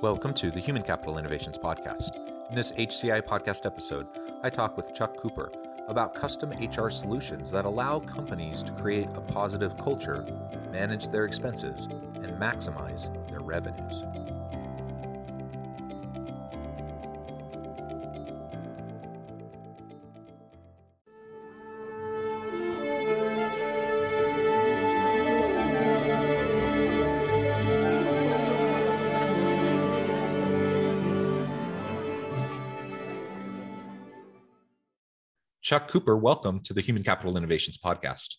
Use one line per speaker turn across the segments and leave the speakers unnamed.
Welcome to the Human Capital Innovations Podcast. In this HCI podcast episode, I talk with Chuck Cooper about custom HR solutions that allow companies to create a positive culture, manage their expenses, and maximize their revenues. Chuck Cooper, welcome to the Human Capital Innovations Podcast.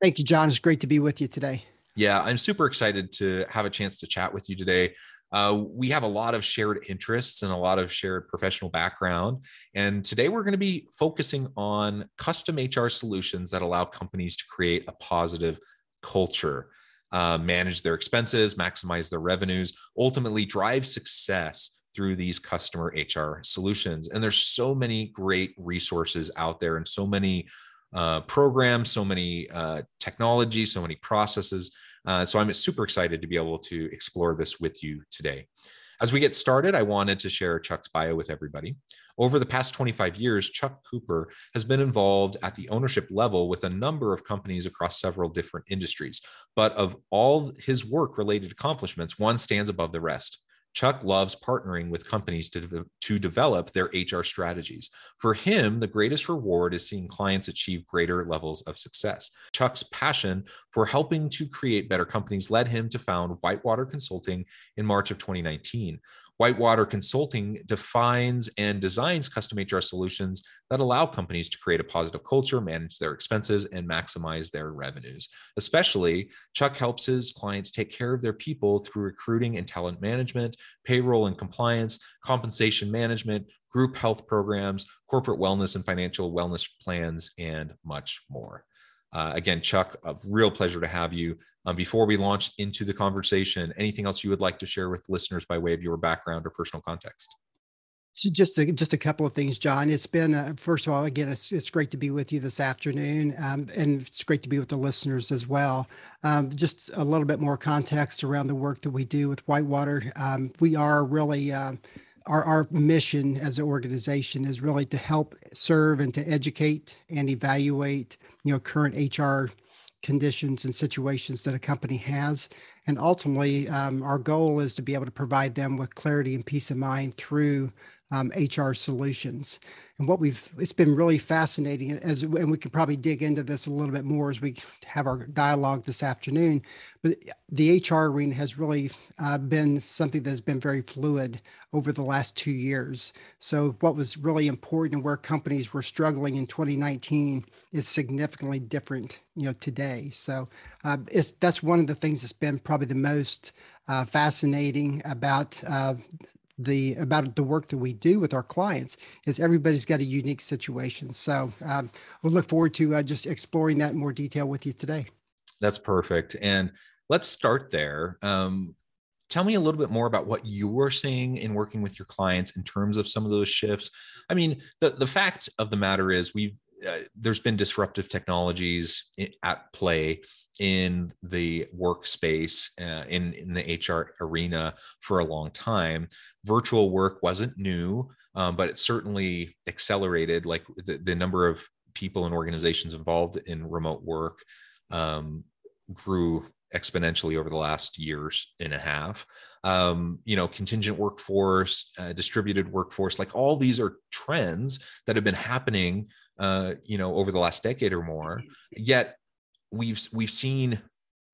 Thank you, John. It's great to be with you today.
Yeah, I'm super excited to have a chance to chat with you today. Uh, we have a lot of shared interests and a lot of shared professional background. And today we're going to be focusing on custom HR solutions that allow companies to create a positive culture, uh, manage their expenses, maximize their revenues, ultimately drive success through these customer HR solutions. And there's so many great resources out there and so many uh, programs, so many uh, technologies, so many processes. Uh, so I'm super excited to be able to explore this with you today. As we get started, I wanted to share Chuck's bio with everybody. Over the past 25 years, Chuck Cooper has been involved at the ownership level with a number of companies across several different industries. But of all his work related accomplishments, one stands above the rest. Chuck loves partnering with companies to, to develop their HR strategies. For him, the greatest reward is seeing clients achieve greater levels of success. Chuck's passion for helping to create better companies led him to found Whitewater Consulting in March of 2019. Whitewater Consulting defines and designs custom HR solutions that allow companies to create a positive culture, manage their expenses, and maximize their revenues. Especially, Chuck helps his clients take care of their people through recruiting and talent management, payroll and compliance, compensation management, group health programs, corporate wellness and financial wellness plans, and much more. Uh, again, Chuck, a real pleasure to have you. Um, before we launch into the conversation, anything else you would like to share with listeners by way of your background or personal context?
So just a, just a couple of things, John. It's been uh, first of all, again, it's, it's great to be with you this afternoon, um, and it's great to be with the listeners as well. Um, just a little bit more context around the work that we do with Whitewater. Um, we are really uh, our, our mission as an organization is really to help serve and to educate and evaluate you know current hr conditions and situations that a company has. And ultimately um, our goal is to be able to provide them with clarity and peace of mind through um, hr solutions. And what we've it's been really fascinating as and we can probably dig into this a little bit more as we have our dialogue this afternoon but the hr arena has really uh, been something that's been very fluid over the last two years. So what was really important where companies were struggling in 2019 is significantly different you know today. So uh, it's that's one of the things that's been probably the most uh, fascinating about uh, the about the work that we do with our clients is everybody's got a unique situation. So um, we'll look forward to uh, just exploring that in more detail with you today.
That's perfect. And let's start there. Um, tell me a little bit more about what you were seeing in working with your clients in terms of some of those shifts. I mean, the the fact of the matter is we've uh, there's been disruptive technologies at play in the workspace uh, in, in the hr arena for a long time. Virtual work wasn't new um, but it certainly accelerated like the, the, number of people and organizations involved in remote work um, grew exponentially over the last years and a half um, you know contingent workforce uh, distributed workforce like all these are trends that have been happening uh, you know, over the last decade or more. Yet we've we've seen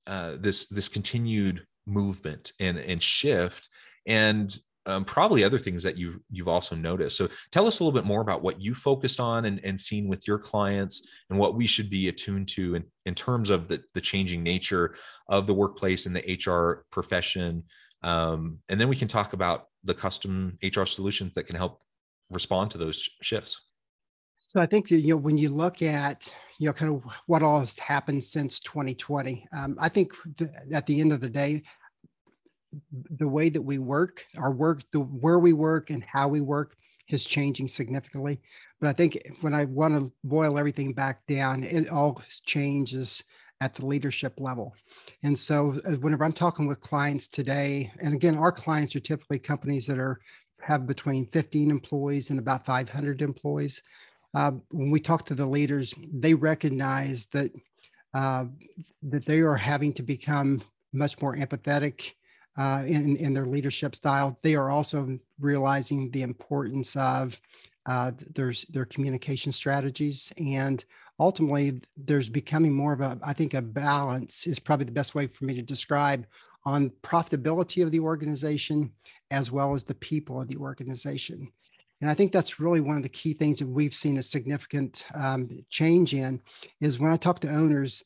uh, this this continued movement and and shift, and um, probably other things that you've you've also noticed. So tell us a little bit more about what you focused on and, and seen with your clients and what we should be attuned to in, in terms of the, the changing nature of the workplace and the HR profession. Um, and then we can talk about the custom HR solutions that can help respond to those shifts.
So I think that, you know when you look at you know kind of what all has happened since 2020, um, I think the, at the end of the day, the way that we work, our work, the where we work and how we work is changing significantly. But I think when I want to boil everything back down, it all changes at the leadership level. And so uh, whenever I'm talking with clients today, and again, our clients are typically companies that are have between 15 employees and about 500 employees. Uh, when we talk to the leaders, they recognize that uh, that they are having to become much more empathetic uh, in, in their leadership style. They are also realizing the importance of uh, there's their communication strategies and ultimately there's becoming more of a i think a balance is probably the best way for me to describe on profitability of the organization as well as the people of the organization. And i think that's really one of the key things that we've seen a significant um, change in is when i talk to owners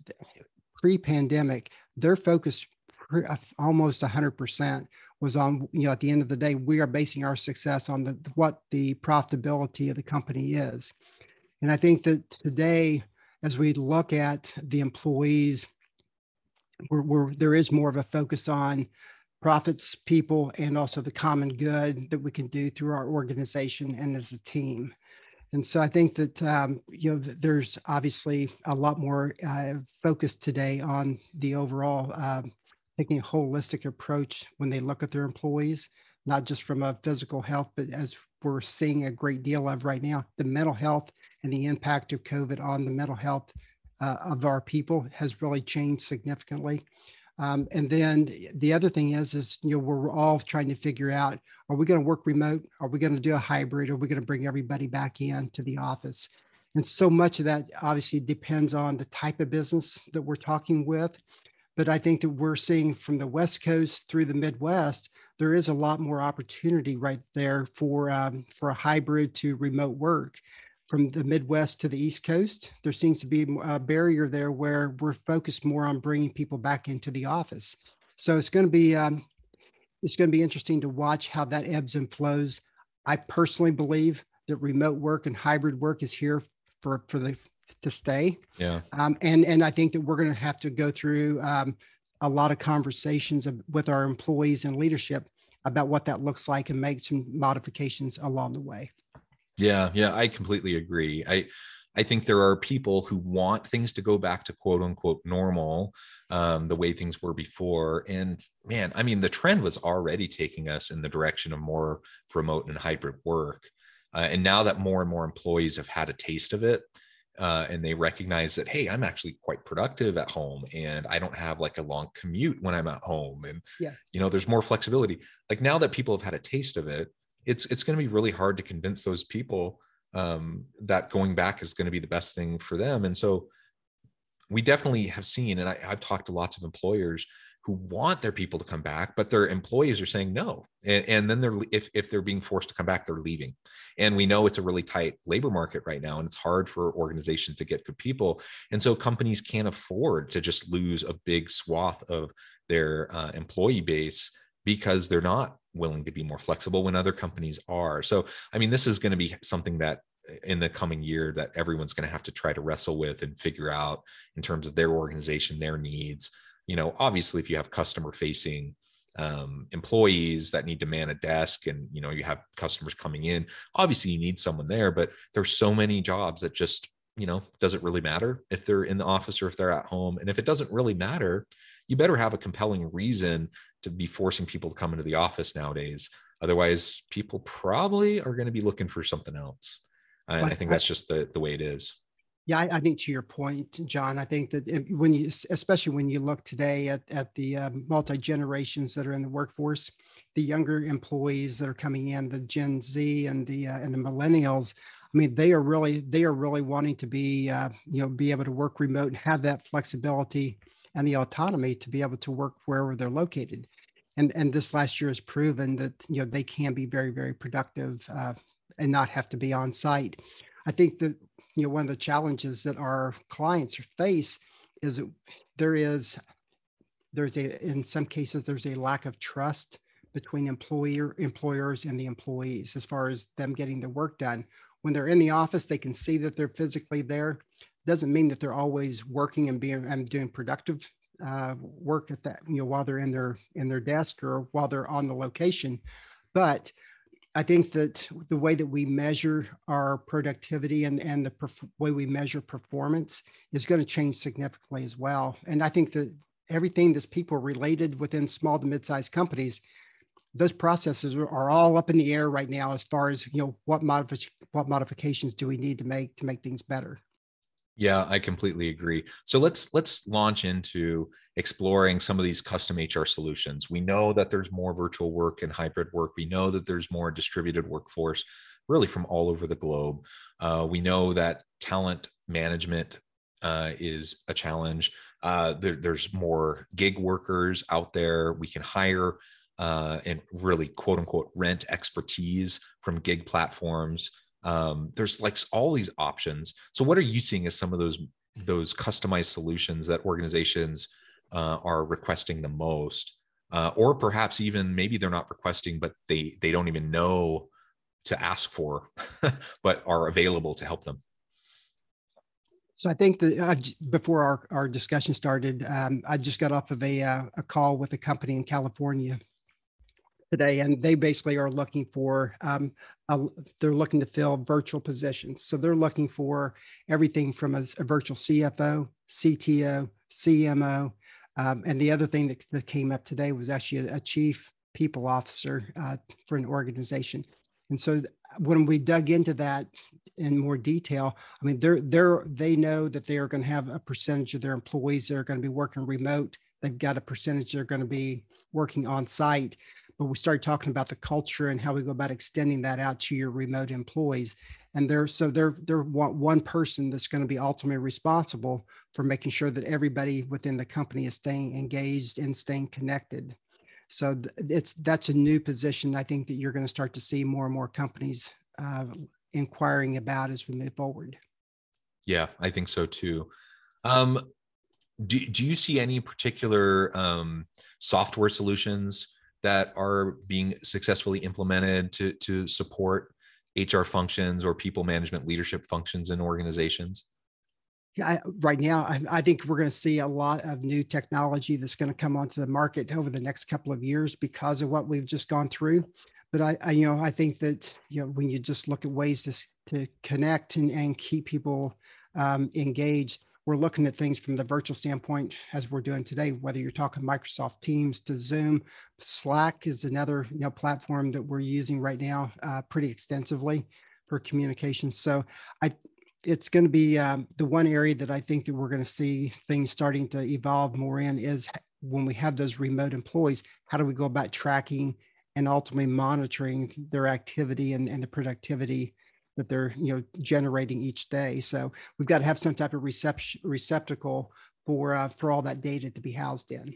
pre-pandemic their focus uh, almost 100% was on you know at the end of the day we are basing our success on the what the profitability of the company is and i think that today as we look at the employees we're, there is more of a focus on profits people and also the common good that we can do through our organization and as a team. And so I think that um, you know there's obviously a lot more uh, focus today on the overall um, taking a holistic approach when they look at their employees, not just from a physical health, but as we're seeing a great deal of right now, the mental health and the impact of COVID on the mental health uh, of our people has really changed significantly. Um, and then the other thing is, is you know we're all trying to figure out: Are we going to work remote? Are we going to do a hybrid? Are we going to bring everybody back in to the office? And so much of that obviously depends on the type of business that we're talking with. But I think that we're seeing from the West Coast through the Midwest, there is a lot more opportunity right there for um, for a hybrid to remote work. From the Midwest to the East Coast, there seems to be a barrier there where we're focused more on bringing people back into the office. So it's going to be um, it's going to be interesting to watch how that ebbs and flows. I personally believe that remote work and hybrid work is here for for the to stay.
Yeah.
Um, and and I think that we're going to have to go through um, a lot of conversations with our employees and leadership about what that looks like and make some modifications along the way.
Yeah, yeah, I completely agree. I I think there are people who want things to go back to quote unquote normal, um, the way things were before. And man, I mean, the trend was already taking us in the direction of more remote and hybrid work. Uh, and now that more and more employees have had a taste of it, uh, and they recognize that hey i'm actually quite productive at home and i don't have like a long commute when i'm at home and
yeah.
you know there's more flexibility like now that people have had a taste of it it's it's going to be really hard to convince those people um, that going back is going to be the best thing for them and so we definitely have seen and I, i've talked to lots of employers who want their people to come back, but their employees are saying no. And, and, then they're if if they're being forced to come back, they're leaving. And we know it's a really tight labor market right now, and it's hard for organizations to get good people. And so companies can't afford to just lose a big swath of their uh, employee base because they're not willing to be more flexible when other companies are. So I mean, this is going to be something that in the coming year that everyone's going to have to try to wrestle with and figure out in terms of their organization, their needs you know obviously if you have customer facing um, employees that need to man a desk and you know you have customers coming in obviously you need someone there but there's so many jobs that just you know doesn't really matter if they're in the office or if they're at home? And if it doesn't really matter you better have a compelling reason to be forcing people to come into the office nowadays. Otherwise people probably are going to be looking for something else. And i think that's just the the way it is
yeah, I, I, think to your point, John, I think that if, when you, especially when you look today at, at the uh, multi generations that are in the workforce, the younger employees that are coming in, the Gen Z and the uh, and the millennials, I mean, they are really they are really wanting to be uh, you know be able to work remote and have that flexibility and the autonomy to be able to work wherever they're located. and and this last year has proven that you know they can be very very productive uh, and not have to be on site. I think that you know one of the challenges that our clients face is that there is there's a in some cases there's a lack of trust between employer employers and the employees as far as them getting the work done. When they're in the office they can see that they're physically there. Doesn't mean that they're always working and being and doing productive uh, work at that you know while they're in their in their desk or while they're on the location. But I think that the way that we measure our productivity and, and the perf- way we measure performance is going to change significantly as well. And I think that everything that's people related within small to mid-sized companies, those processes are, are all up in the air right now as far as you know what modifi- what modifications do we need to make to make things better.
Yeah, I completely agree. So let's let's launch into exploring some of these custom HR solutions. We know that there's more virtual work and hybrid work. We know that there's more distributed workforce, really from all over the globe. Uh, we know that talent management uh, is a challenge. Uh, there, there's more gig workers out there. We can hire uh, and really quote unquote rent expertise from gig platforms um, there's like all these options. So what are you seeing as some of those those customized solutions that organizations uh, are requesting the most? Uh, or perhaps even maybe they're not requesting but they they don't even know to ask for but are available to help them?
So I think that uh, before our, our discussion started, um, I just got off of a, uh, a call with a company in California today, and they basically are looking for um, a, they're looking to fill virtual positions. So they're looking for everything from a, a virtual CFO, CTO, CMO, um, and the other thing that, that, came up today was actually a, a chief people officer uh, for an organization. And so when we dug into that in more detail, I mean, they're they're they know that they are going to have a percentage of their employees that are going to be working remote. They've got a percentage that are going to be working on site but we started talking about the culture and how we go about extending that out to your remote employees. And they're so they're they're one person that's going to be ultimately responsible for making sure that everybody within the company is staying engaged and staying connected. So it's that's a new position i think that you're going to start to see more and more companies uh, inquiring about as we move forward.
Yeah i think so too. Um, do, do you see any particular um, software solutions that are being successfully implemented to, to support HR functions or people management leadership functions in organizations?
Yeah, I, right now, I, I, think we're going to see a lot of new technology that's going to come onto the market over the next couple of years because of what we've just gone through. But I, I you know, I think that you know when you just look at ways to to connect and, and keep people um, engaged, we're looking at things from the virtual standpoint as we're doing today, whether you're talking Microsoft Teams to Zoom, Slack is another you know, platform that we're using right now uh, pretty extensively for communications. So I, it's going to be um, the one area that I think that we're going to see things starting to evolve more in is when we have those remote employees, how do we go about tracking and ultimately monitoring their activity and, and the productivity that they're you know generating each day. So we've got to have some type of reception receptacle for uh, for all that data to be housed in.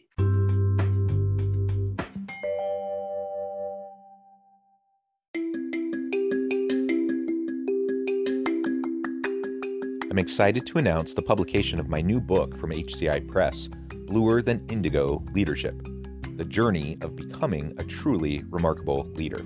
I'm excited to announce the publication of my new book from HCI Press, Bluer Than Indigo Leadership The Journey of Becoming a Truly Remarkable Leader.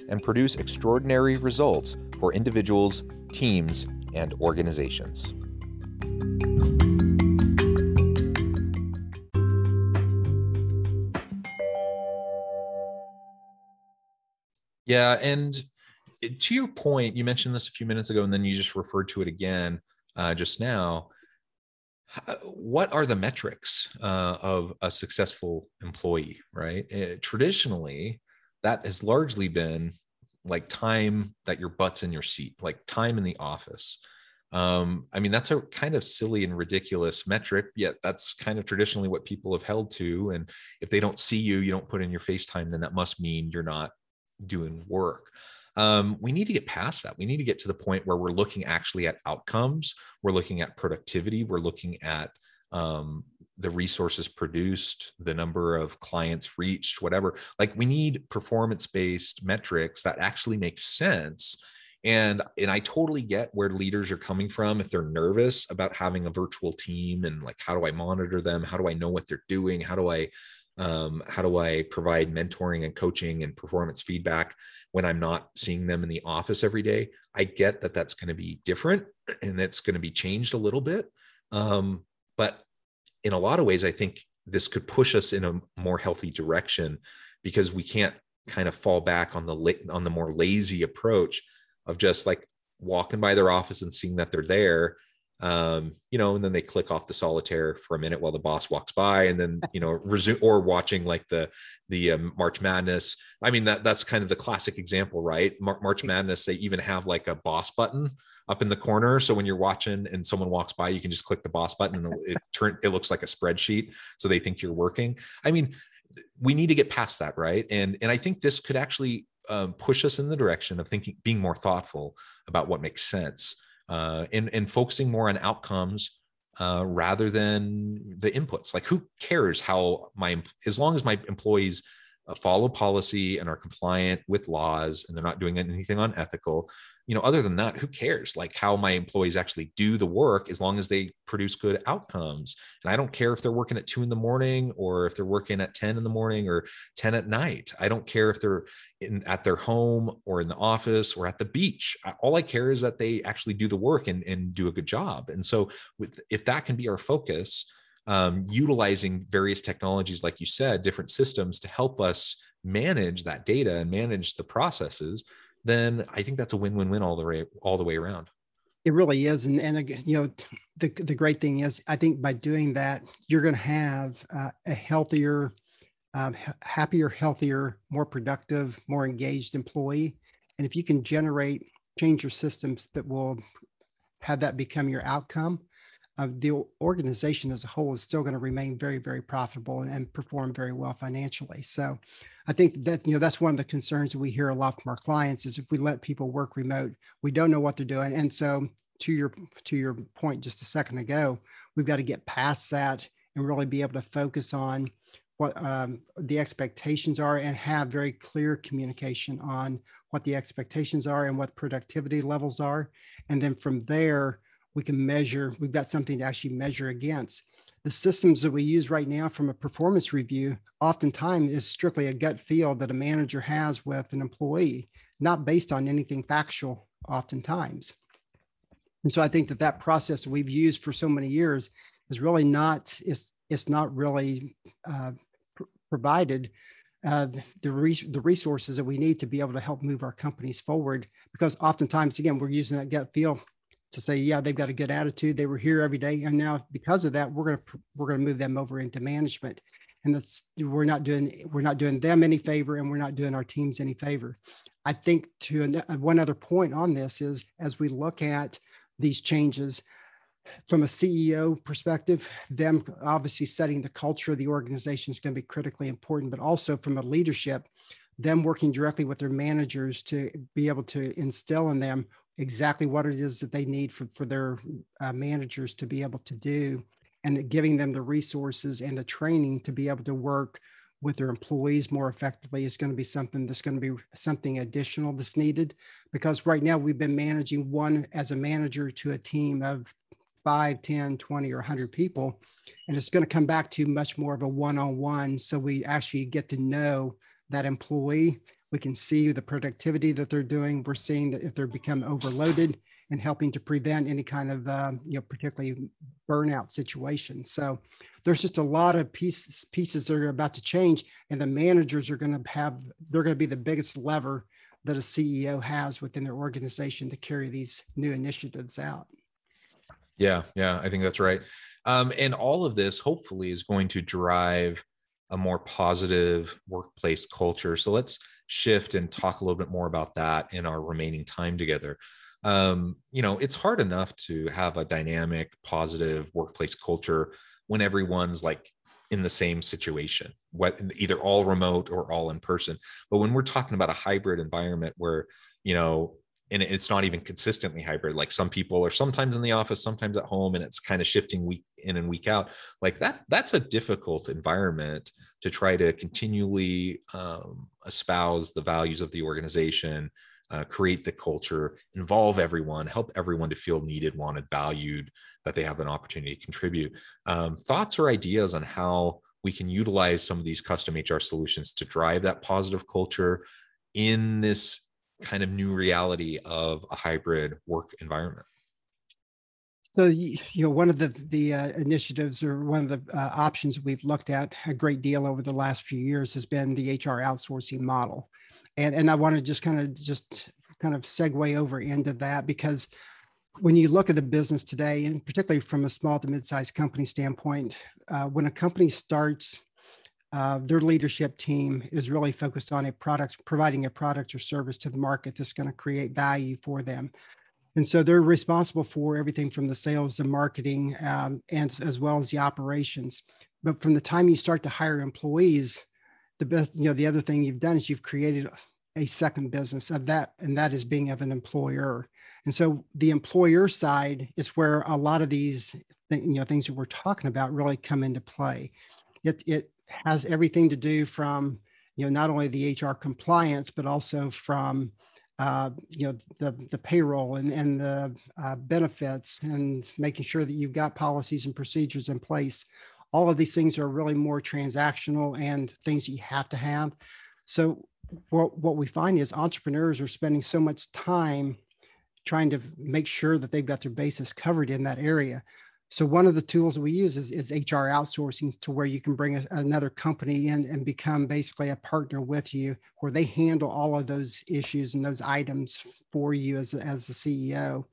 and produce extraordinary results for individuals, teams, and organizations.
Yeah, and to your point, you mentioned this a few minutes ago, and then you just referred to it again uh, just now. What are the metrics uh, of a successful employee? Right, uh, traditionally, that has largely been like time that your butt's in your seat, like time in the office. Um, I mean, that's a kind of silly and ridiculous metric, yet that's kind of traditionally what people have held to. And if they don't see you, you don't put in your FaceTime, then that must mean you're not doing work. Um, we need to get past that. We need to get to the point where we're looking actually at outcomes. We're looking at productivity. We're looking at um, the resources produced, the number of clients reached, whatever. Like we need performance based metrics that actually make sense. And, and I totally get where leaders are coming from if they're nervous about having a virtual team and like, how do I monitor them? How do I know what they're doing? How do I um, how do i provide mentoring and coaching and performance feedback when i'm not seeing them in the office every day i get that that's going to be different and that's going to be changed a little bit um, but in a lot of ways i think this could push us in a more healthy direction because we can't kind of fall back on the on the more lazy approach of just like walking by their office and seeing that they're there um, you know, and then they click off the solitaire for a minute while the boss walks by, and then you know resume or watching like the the um, March Madness. I mean that that's kind of the classic example, right? Mar- March Madness, they even have like a boss button up in the corner, so when you're watching and someone walks by, you can just click the boss button, and it turn it looks like a spreadsheet, so they think you're working. I mean, we need to get past that, right? And and I think this could actually um, push us in the direction of thinking, being more thoughtful about what makes sense uh, and, and focusing more on outcomes uh, rather than the inputs. Like, who cares how my, as long as my employees uh, follow policy and are compliant with laws and they're not doing anything unethical, you know, other than that, who cares? Like how my employees actually do the work as long as they produce good outcomes. And I don't care if they're working at two in the morning or if they're working at 10 in the morning or 10 at night. I don't care if they're in, at their home or in the office or at the beach. All I care is that they actually do the work and, and do a good job. And so with, if that can be our focus, um, utilizing various technologies, like you said, different systems to help us manage that data and manage the processes then I think that's a win-win-win all the way all the way around.
It really is, and and you know, the the great thing is, I think by doing that, you're going to have uh, a healthier, um, happier, healthier, more productive, more engaged employee. And if you can generate change your systems that will have that become your outcome, the organization as a whole is still going to remain very, very profitable and, and perform very well financially. So, I think that you know that's one of the concerns we hear a lot from our clients is if we let people work remote, we don't know what they're doing. And so to your to your point just a second ago, we've got to get past that and really be able to focus on what um, the expectations are and have very clear communication on what the expectations are and what productivity levels are. And then from there, we can measure, we've got something to actually measure against. The systems that we use right now from a performance review oftentimes is strictly a gut feel that a manager has with an employee not based on anything factual oftentimes. And so i think that that process that we've used for so many years is really not it's it's not really uh, pr- provided uh, the, the resources that we need to be able to help move our companies forward because oftentimes again we're using that gut feel to say, yeah, they've got a good attitude. They were here every day, and now because of that, we're gonna we're gonna move them over into management, and that's we're not doing we're not doing them any favor, and we're not doing our teams any favor. I think to an, uh, one other point on this is as we look at these changes from a CEO perspective, them obviously setting the culture of the organization is going to be critically important, but also from a leadership, them working directly with their managers to be able to instill in them exactly what it is that they need for, for their uh, managers to be able to do and giving them the resources and the training to be able to work with their employees more effectively is going to be something that's going to be something additional that's needed. Because right now we've been managing one as a manager to a team of 5 10 20 or 100 people and it's going to come back to much more of a one-on-one so we actually get to know that employee we can see the productivity that they're doing we're seeing that if they're become overloaded and helping to prevent any kind of uh, you know particularly burnout situation so there's just a lot of pieces pieces that are about to change and the managers are going to have they're going to be the biggest lever that a ceo has within their organization to carry these new initiatives out
yeah, yeah, I think that's right. Um, and all of this hopefully is going to drive a more positive workplace culture. So let's shift and talk a little bit more about that in our remaining time together. Um, you know, it's hard enough to have a dynamic, positive workplace culture when everyone's like in the same situation, what either all remote or all in person. But when we're talking about a hybrid environment where, you know, and it's not even consistently hybrid like some people are sometimes in the office sometimes at home and it's kind of shifting week in and week out like that that's a difficult environment to try to continually um, espouse the values of the organization uh, create the culture involve everyone help everyone to feel needed wanted valued that they have an opportunity to contribute um, thoughts or ideas on how we can utilize some of these custom hr solutions to drive that positive culture in this kind of new reality of a hybrid work environment?
So, you know, one of the the uh, initiatives or one of the uh, options we've looked at a great deal over the last few years has been the HR outsourcing model, and and I want to just kind of just kind of segue over into that because when you look at a business today, and particularly from a small to mid-sized company standpoint, uh, when a company starts uh, their leadership team is really focused on a product, providing a product or service to the market that's going to create value for them. And so they're responsible for everything from the sales and marketing um, and as well as the operations. But from the time you start to hire employees, the best, you know, the other thing you've done is you've created a second business of that, and that is being of an employer. And so the employer side is where a lot of these, you know, things that we're talking about really come into play. It, it has everything to do from you know not only the HR compliance but also from uh, you know the the payroll and and the uh, benefits and making sure that you've got policies and procedures in place. All of these things are really more transactional and things you have to have. So what what we find is entrepreneurs are spending so much time trying to make sure that they've got their bases covered in that area so one of the tools we use is, is HR outsourcing to where you can bring a, another company in and become basically a partner with you where they handle all of those issues and those items for you as, as the CEO.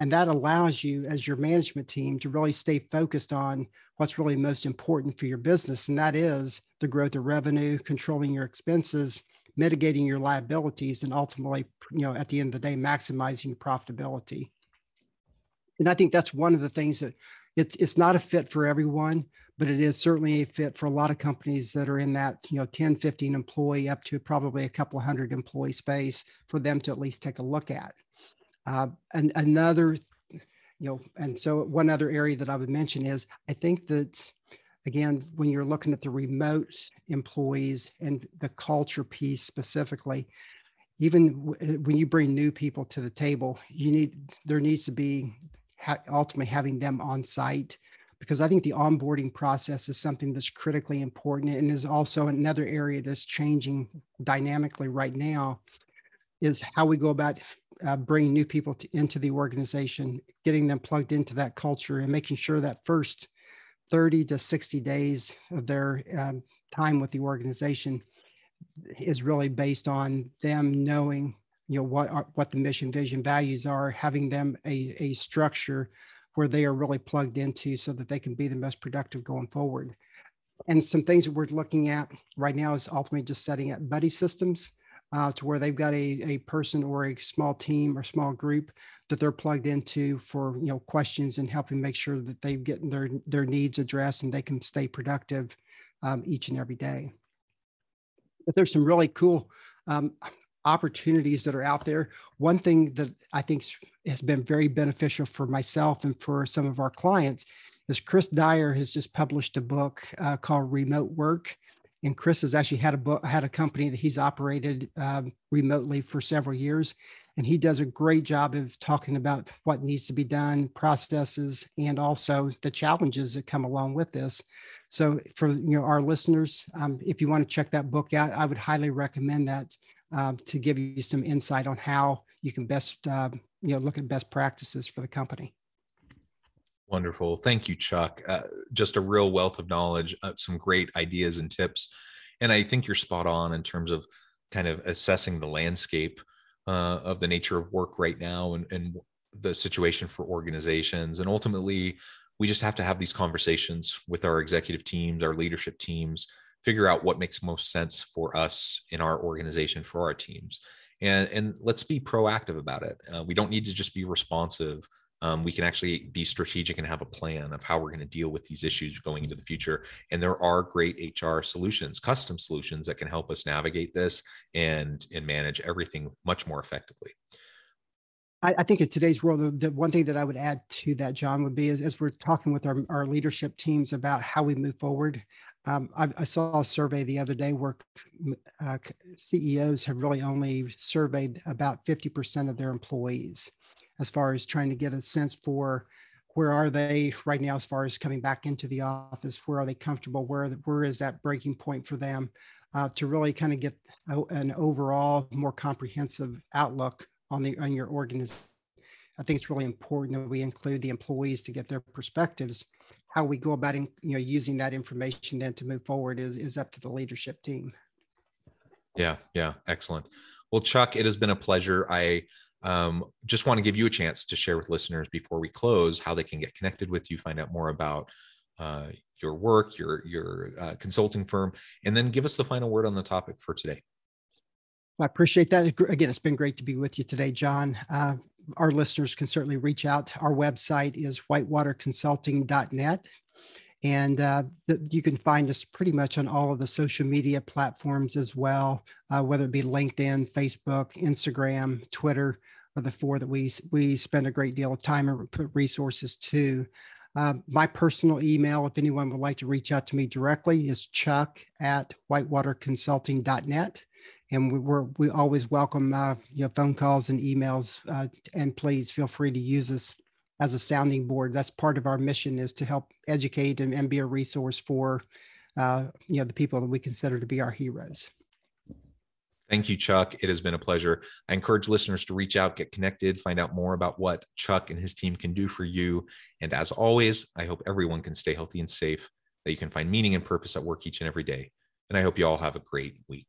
And that allows you as your management team to really stay focused on what's really most important for your business. And that is the growth of revenue, controlling your expenses, mitigating your liabilities, and ultimately, you know, at the end of the day, maximizing your profitability and I think that's one of the things that it's it's not a fit for everyone, but it is certainly a fit for a lot of companies that are in that you know 10, 15 employee up to probably a couple hundred employee space for them to at least take a look at. Uh, and another, you know, and so one other area that I would mention is I think that again when you're looking at the remote employees and the culture piece specifically even when you bring new people to the table you need there needs to be ha- ultimately having them on site because I think the onboarding process is something that's critically important and is also another area that's changing dynamically right now is how we go about uh, bringing new people to, into the organization, getting them plugged into that culture and making sure that first 30 to 60 days of their um, time with the organization is really based on them knowing you know what are, what the mission vision values are having them a, a structure where they are really plugged into so that they can be the most productive going forward. And some things that we're looking at right now is ultimately just setting up buddy systems uh, to where they've got a, a person or a small team or small group that they're plugged into for you know questions and helping make sure that they've getting their their needs addressed and they can stay productive um, each and every day. But there's some really cool um, opportunities that are out there. One thing that I think has been very beneficial for myself and for some of our clients is Chris Dyer has just published a book uh, called Remote Work. And Chris has actually had a book, had a company that he's operated um, remotely for several years, and he does a great job of talking about what needs to be done, processes, and also the challenges that come along with this. So, for you know our listeners, um, if you want to check that book out, I would highly recommend that um, to give you some insight on how you can best uh, you know look at best practices for the company.
Wonderful. Thank you, Chuck. Uh, just a real wealth of knowledge, uh, some great ideas and tips. And I think you're spot on in terms of kind of assessing the landscape uh, of the nature of work right now and, and the situation for organizations. And ultimately, we just have to have these conversations with our executive teams, our leadership teams, figure out what makes most sense for us in our organization, for our teams. And, and let's be proactive about it. Uh, we don't need to just be responsive um, we can actually be strategic and have a plan of how we're going to deal with these issues going into the future. And there are great HR solutions, custom solutions that can help us navigate this and and manage everything much more effectively.
I, think in today's world, the, the, one thing that I would add to that, John, would be as, as we're talking with our, our leadership teams about how we move forward. Um, I, I, saw a survey the other day where uh, CEOs have really only surveyed about 50% of their employees as far as trying to get a sense for where are they right now as far as coming back into the office where are they comfortable where where is that breaking point for them uh, to really kind of get an overall more comprehensive outlook on the on your organization i think it's really important that we include the employees to get their perspectives how we go about in, you know using that information then to move forward is is up to the leadership team
yeah yeah excellent well chuck it has been a pleasure i um, just want to give you a chance to share with listeners before we close how they can get connected with you, find out more about uh, your work, your your uh, consulting firm, and then give us the final word on the topic for today.
I appreciate that. Again, it's been great to be with you today, John. Uh, our listeners can certainly reach out. Our website is whitewaterconsulting.net. And uh, you can find us pretty much on all of the social media platforms as well, uh, whether it be LinkedIn, Facebook, Instagram, Twitter, are the four that we we spend a great deal of time and put resources to. Uh, my personal email, if anyone would like to reach out to me directly, is chuck at whitewaterconsulting.net. And we, we're, we always welcome uh, you know, phone calls and emails. Uh, and please feel free to use us as a sounding board. That's part of our mission is to help educate and, and be a resource for uh, you know the people that we consider to be our heroes.
Thank you, Chuck. It has been a pleasure. I encourage listeners to reach out, get connected, find out more about what Chuck and his team can do for you. And as always, I hope everyone can stay healthy and safe, that you can find meaning and purpose at work each and every day. And I hope you all have a great week.